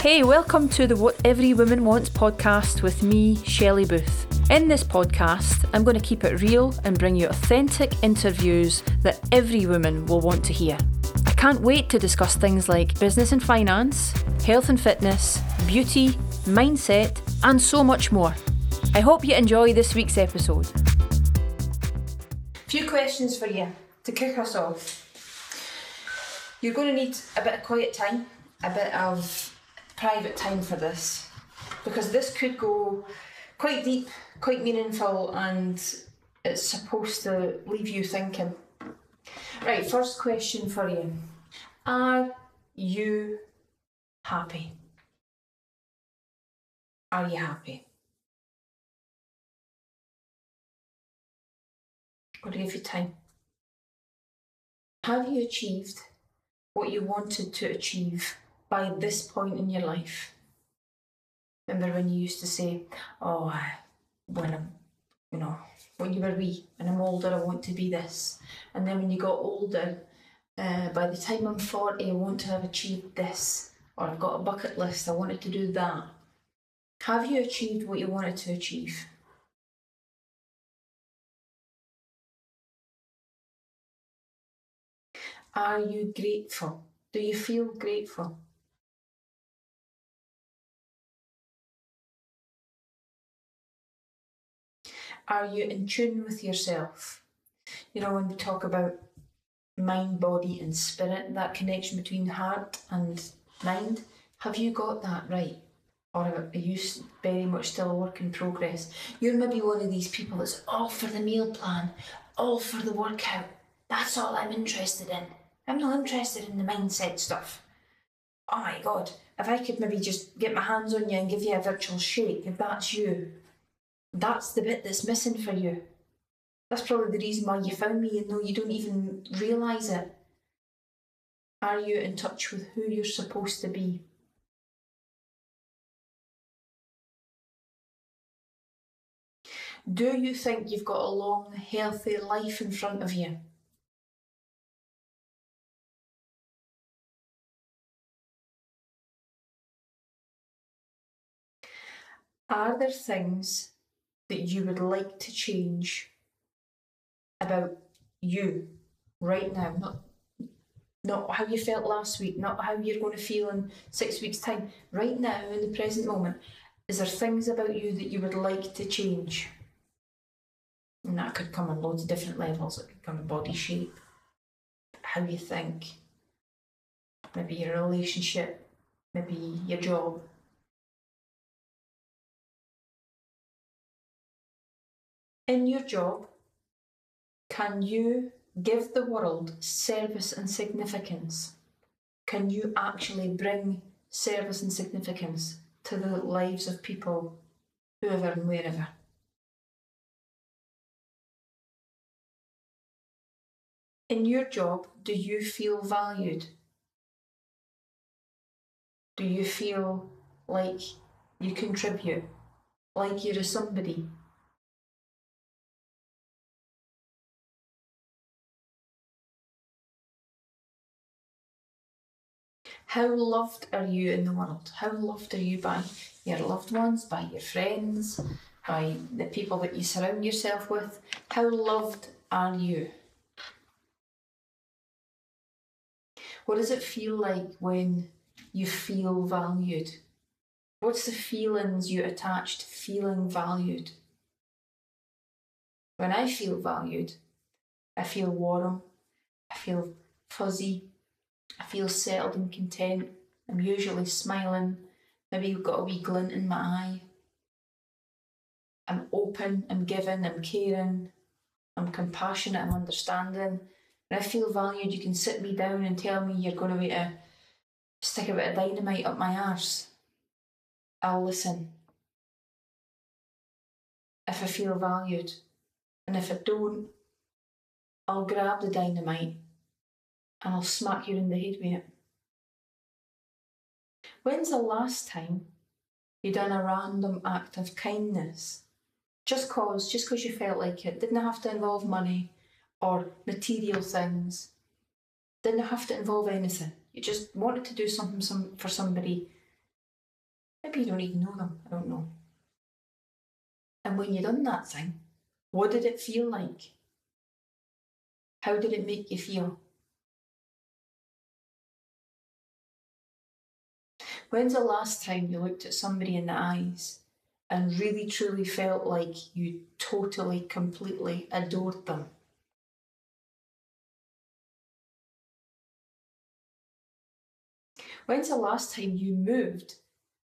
Hey, welcome to the What Every Woman Wants podcast with me, Shelley Booth. In this podcast, I'm going to keep it real and bring you authentic interviews that every woman will want to hear. I can't wait to discuss things like business and finance, health and fitness, beauty, mindset, and so much more. I hope you enjoy this week's episode. Few questions for you to kick us off. You're going to need a bit of quiet time, a bit of private time for this, because this could go quite deep, quite meaningful, and it's supposed to leave you thinking. Right, first question for you Are you happy? Are you happy? I'll give you time. Have you achieved what you wanted to achieve by this point in your life? Remember when you used to say, Oh, when I'm, you know, when you were wee, and I'm older, I want to be this. And then when you got older, uh, by the time I'm 40, I want to have achieved this. Or I've got a bucket list, I wanted to do that. Have you achieved what you wanted to achieve? Are you grateful? Do you feel grateful? Are you in tune with yourself? You know, when we talk about mind, body, and spirit, that connection between heart and mind, have you got that right? Or are you very much still a work in progress? You're maybe one of these people that's all for the meal plan, all for the workout. That's all I'm interested in. I'm not interested in the mindset stuff. Oh my god, if I could maybe just get my hands on you and give you a virtual shake, if that's you, that's the bit that's missing for you. That's probably the reason why you found me, and though you don't even realise it. Are you in touch with who you're supposed to be? Do you think you've got a long, healthy life in front of you? Are there things that you would like to change about you right now? Not not how you felt last week, not how you're going to feel in six weeks' time. Right now, in the present moment, is there things about you that you would like to change? And that could come on loads of different levels. It could come in body shape, how you think, maybe your relationship, maybe your job, in your job, can you give the world service and significance? Can you actually bring service and significance to the lives of people, whoever and wherever? In your job, do you feel valued? Do you feel like you contribute, like you're a somebody? How loved are you in the world? How loved are you by your loved ones, by your friends, by the people that you surround yourself with? How loved are you? What does it feel like when you feel valued? What's the feelings you attach to feeling valued? When I feel valued, I feel warm, I feel fuzzy, I feel settled and content. I'm usually smiling. Maybe I've got a wee glint in my eye. I'm open, I'm giving, I'm caring, I'm compassionate, I'm understanding. When I feel valued, you can sit me down and tell me you're going to be a stick a bit of dynamite up my arse. I'll listen. If I feel valued. And if I don't, I'll grab the dynamite and I'll smack you in the head with it. When's the last time you done a random act of kindness? Just cause, just because you felt like it. Didn't have to involve money or material things. Didn't have to involve anything. You just wanted to do something some, for somebody Maybe you don't even know them, I don't know. And when you done that thing, what did it feel like? How did it make you feel? When's the last time you looked at somebody in the eyes and really truly felt like you totally, completely adored them? When's the last time you moved,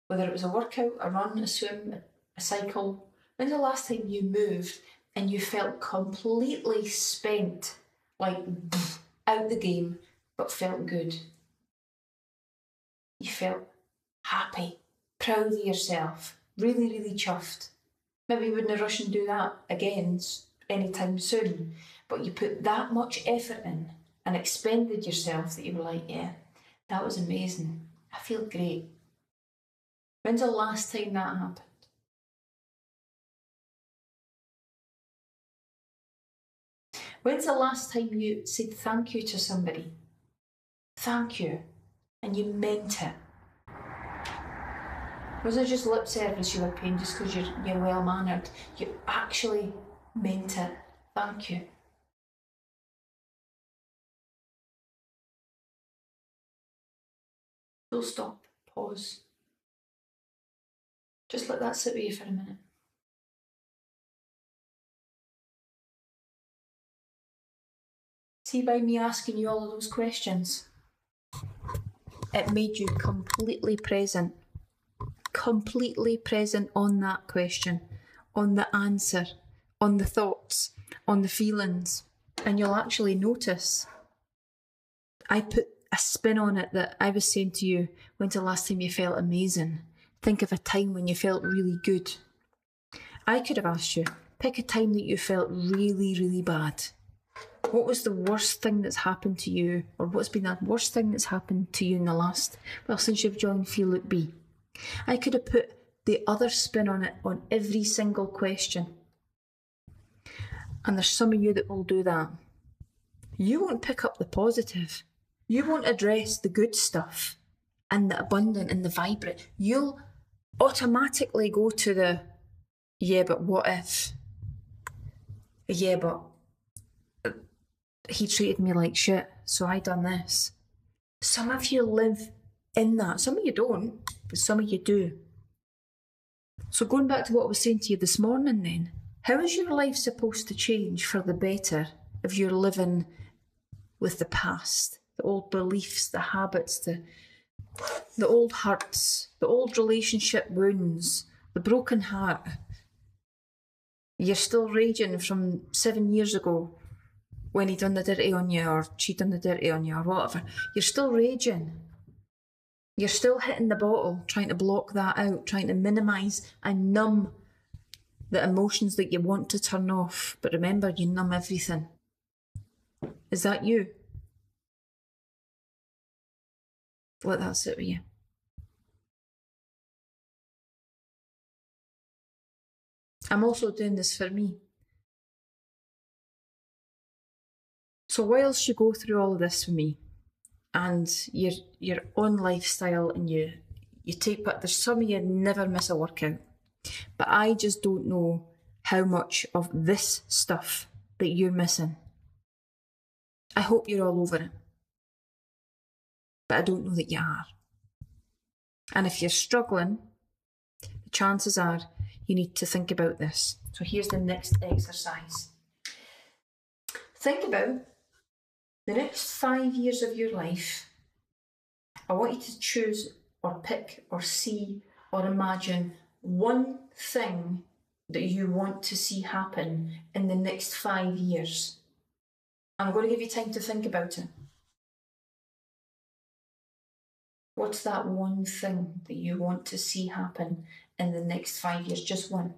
whether it was a workout, a run, a swim, a cycle? When's the last time you moved and you felt completely spent, like out the game, but felt good? You felt happy, proud of yourself, really, really chuffed. Maybe you wouldn't rush and do that again anytime soon, but you put that much effort in and expended yourself that you were like, yeah, that was amazing. I feel great. When's the last time that happened? When's the last time you said thank you to somebody? Thank you. And you meant it. Was it just lip service you were paying just because you're, you're well mannered? You actually meant it. Thank you. Full stop. Pause. Just let that sit with you for a minute. See, by me asking you all of those questions, it made you completely present. Completely present on that question, on the answer, on the thoughts, on the feelings. And you'll actually notice I put a spin on it that I was saying to you, when's the last time you felt amazing? Think of a time when you felt really good. I could have asked you, pick a time that you felt really, really bad. What was the worst thing that's happened to you, or what's been the worst thing that's happened to you in the last, well, since you've joined Feel It Be? I could have put the other spin on it on every single question. And there's some of you that will do that. You won't pick up the positive. You won't address the good stuff and the abundant and the vibrant. You'll automatically go to the, yeah, but what if? Yeah, but uh, he treated me like shit, so I done this. Some of you live in that. Some of you don't, but some of you do. So going back to what I was saying to you this morning then, how is your life supposed to change for the better if you're living with the past, the old beliefs, the habits, the the old hurts, the old relationship wounds, the broken heart. You're still raging from seven years ago when he done the dirty on you or she done the dirty on you or whatever. You're still raging. You're still hitting the bottle, trying to block that out, trying to minimise and numb the emotions that you want to turn off. But remember, you numb everything. Is that you? Let that sit with you. I'm also doing this for me. So whilst you go through all of this for me and your your own lifestyle and you you take but there's some of you never miss a workout. But I just don't know how much of this stuff that you're missing. I hope you're all over it but I don't know that you are. And if you're struggling, the chances are you need to think about this. So here's the next exercise. Think about the next five years of your life. I want you to choose or pick or see or imagine one thing that you want to see happen in the next five years. I'm going to give you time to think about it. What's that one thing that you want to see happen in the next five years? Just one.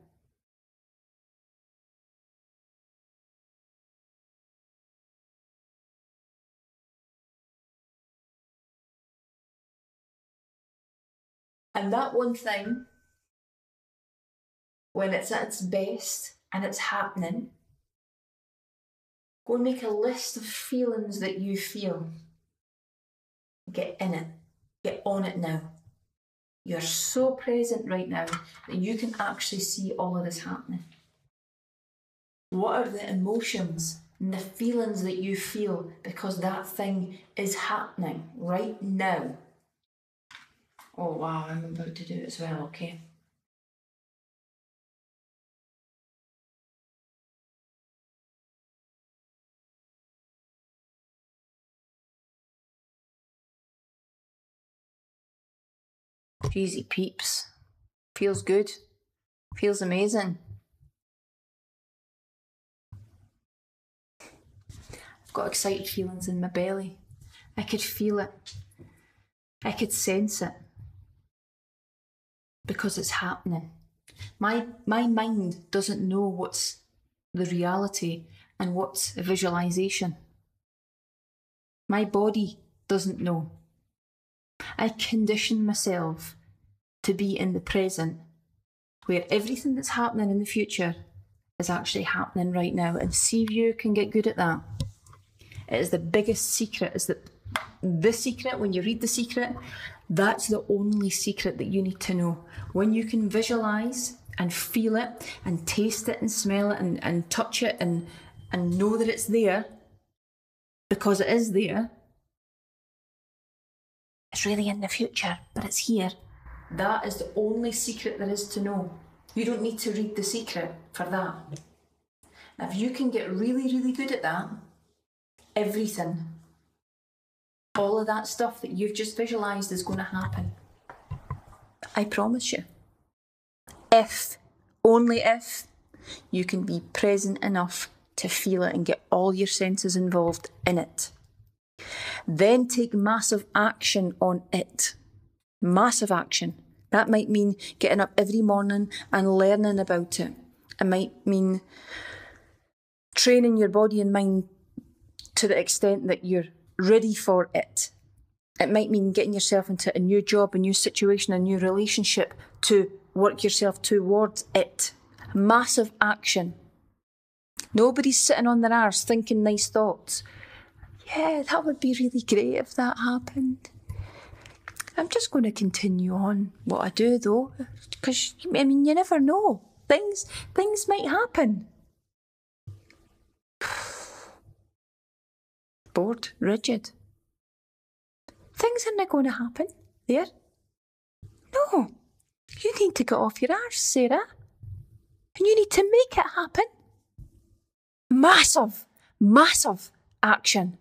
And that one thing, when it's at its best and it's happening, go and make a list of feelings that you feel. Get in it. Get on it now. You're so present right now that you can actually see all of this happening. What are the emotions and the feelings that you feel because that thing is happening right now? Oh, wow, I'm about to do it as well, okay? Easy peeps. Feels good. Feels amazing. I've got excited feelings in my belly. I could feel it. I could sense it. Because it's happening. My my mind doesn't know what's the reality and what's a visualization. My body doesn't know. I condition myself to be in the present, where everything that's happening in the future is actually happening right now. And see if you can get good at that. It is the biggest secret, is that the secret, when you read the secret, that's the only secret that you need to know. When you can visualize and feel it and taste it and smell it and, and touch it and, and know that it's there, because it is there, it's really in the future, but it's here. That is the only secret there is to know. You don't need to read the secret for that. If you can get really, really good at that, everything, all of that stuff that you've just visualised is going to happen. I promise you. If, only if, you can be present enough to feel it and get all your senses involved in it. Then take massive action on it. Massive action. That might mean getting up every morning and learning about it. It might mean training your body and mind to the extent that you're ready for it. It might mean getting yourself into a new job, a new situation, a new relationship to work yourself towards it. Massive action. Nobody's sitting on their arse thinking nice thoughts. Yeah, that would be really great if that happened. I'm just going to continue on what I do though, because I mean, you never know. Things things might happen. Bored, rigid. Things aren't going to happen there. No, you need to get off your arse, Sarah, and you need to make it happen. Massive, massive action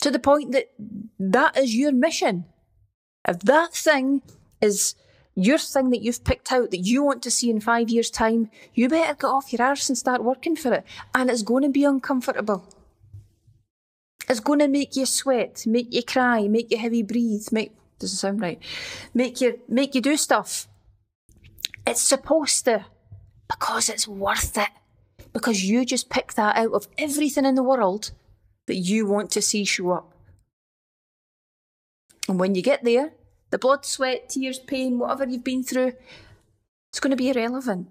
to the point that that is your mission. If that thing is your thing that you've picked out that you want to see in five years' time, you better get off your arse and start working for it. And it's going to be uncomfortable. It's going to make you sweat, make you cry, make you heavy breathe, make doesn't sound right. Make you make you do stuff. It's supposed to because it's worth it. Because you just pick that out of everything in the world that you want to see show up. And when you get there, the blood, sweat, tears, pain, whatever you've been through, it's going to be irrelevant.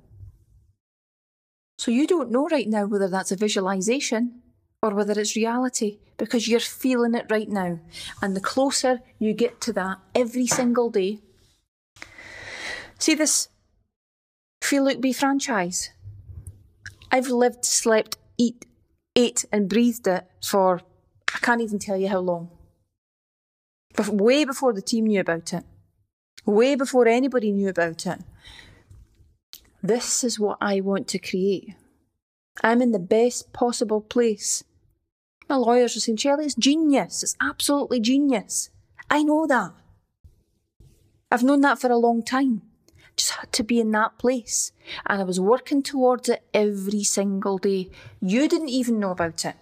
So you don't know right now whether that's a visualization or whether it's reality because you're feeling it right now. And the closer you get to that every single day, see this Feel Look Be franchise. I've lived, slept, eat, ate and breathed it for I can't even tell you how long. Way before the team knew about it, way before anybody knew about it. This is what I want to create. I'm in the best possible place. My lawyers are saying, Shelley, it's genius. It's absolutely genius. I know that. I've known that for a long time just had to be in that place. And I was working towards it every single day. You didn't even know about it.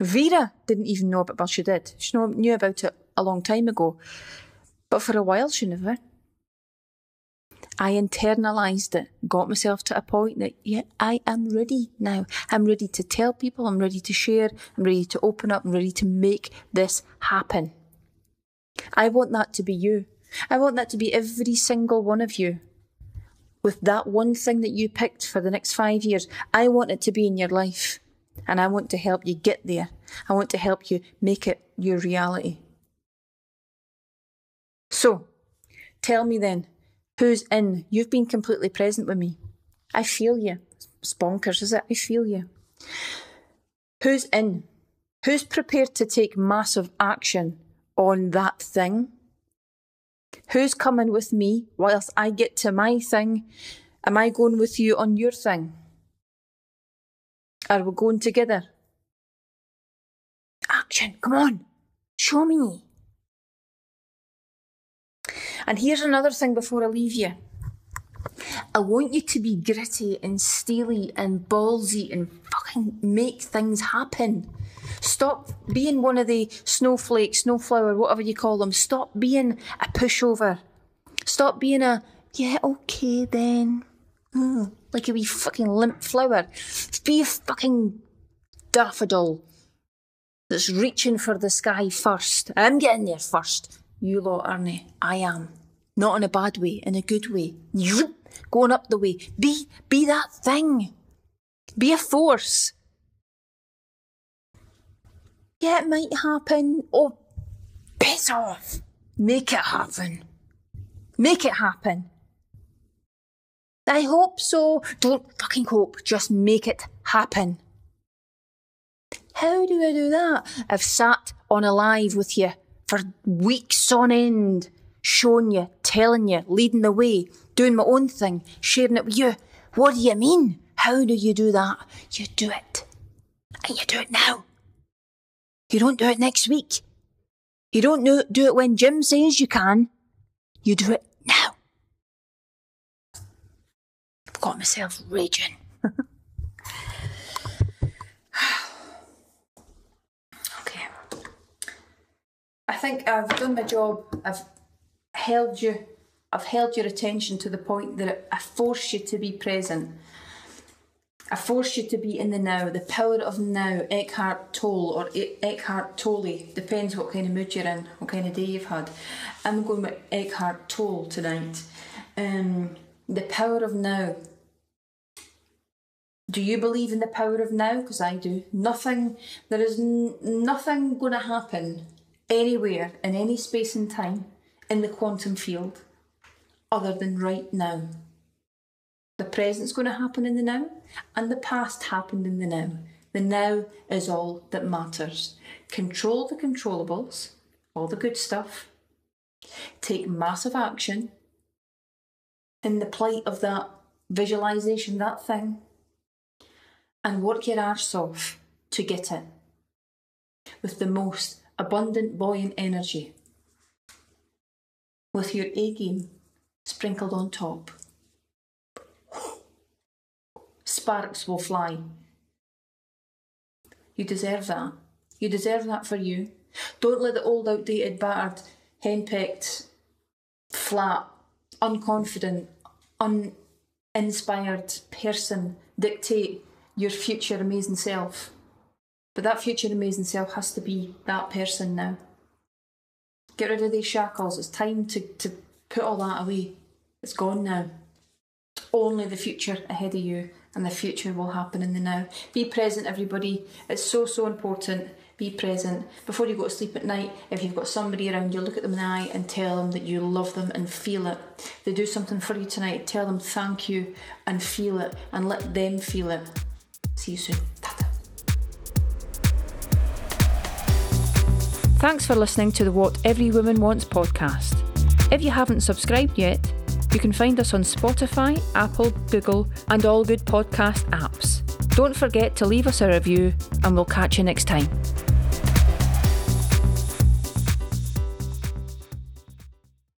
Vera didn't even know about it. Well, she did. She knew about it a long time ago. But for a while, she never. I internalized it, got myself to a point that, yeah, I am ready now. I'm ready to tell people, I'm ready to share, I'm ready to open up, I'm ready to make this happen. I want that to be you. I want that to be every single one of you. With that one thing that you picked for the next five years, I want it to be in your life. And I want to help you get there. I want to help you make it your reality. So, tell me then, who's in? You've been completely present with me. I feel you. It's bonkers, is it? I feel you. Who's in? Who's prepared to take massive action on that thing? Who's coming with me whilst I get to my thing? Am I going with you on your thing? Are we going together? Action, come on, show me. And here's another thing before I leave you. I want you to be gritty and steely and ballsy and fucking make things happen. Stop being one of the snowflakes, snowflower, whatever you call them. Stop being a pushover. Stop being a, yeah, okay then. Mm, like a wee fucking limp flower. Be a fucking daffodil that's reaching for the sky first. I'm getting there first. You lot aren't. I am. Not in a bad way, in a good way. Going up the way. Be be that thing. Be a force. Yeah, it might happen. Oh, piss off. Make it happen. Make it happen. I hope so. Don't fucking hope. Just make it happen. How do I do that? I've sat on a live with you for weeks on end, showing you, telling you, leading the way, doing my own thing, sharing it with you. What do you mean? How do you do that? You do it. And you do it now. You don't do it next week. You don't do it when Jim says you can. You do it now. I've got myself raging. Think I've done my job. I've held you. I've held your attention to the point that I force you to be present. I force you to be in the now, the power of now, Eckhart Tolle or Eckhart Tolle, depends what kind of mood you're in, what kind of day you've had. I'm going with Eckhart Tolle tonight. Um, the power of now. Do you believe in the power of now? Because I do. Nothing, there is n- nothing going to happen anywhere in any space and time in the quantum field other than right now. The present's going to happen in the now, and the past happened in the now. The now is all that matters. Control the controllables, all the good stuff. Take massive action in the plight of that visualization, that thing, and work your arse off to get it with the most abundant, buoyant energy, with your A game sprinkled on top sparks will fly. You deserve that. You deserve that for you. Don't let the old, outdated, battered, henpecked, flat, unconfident, uninspired person dictate your future amazing self. But that future amazing self has to be that person now. Get rid of these shackles. It's time to, to put all that away. It's gone now. Only the future ahead of you and the future will happen in the now. Be present, everybody. It's so, so important. Be present. Before you go to sleep at night, if you've got somebody around you, look at them in the eye and tell them that you love them and feel it. If they do something for you tonight, tell them thank you and feel it and let them feel it. See you soon. Thanks for listening to the What Every Woman Wants podcast. If you haven't subscribed yet, you can find us on Spotify, Apple, Google, and all good podcast apps. Don't forget to leave us a review, and we'll catch you next time.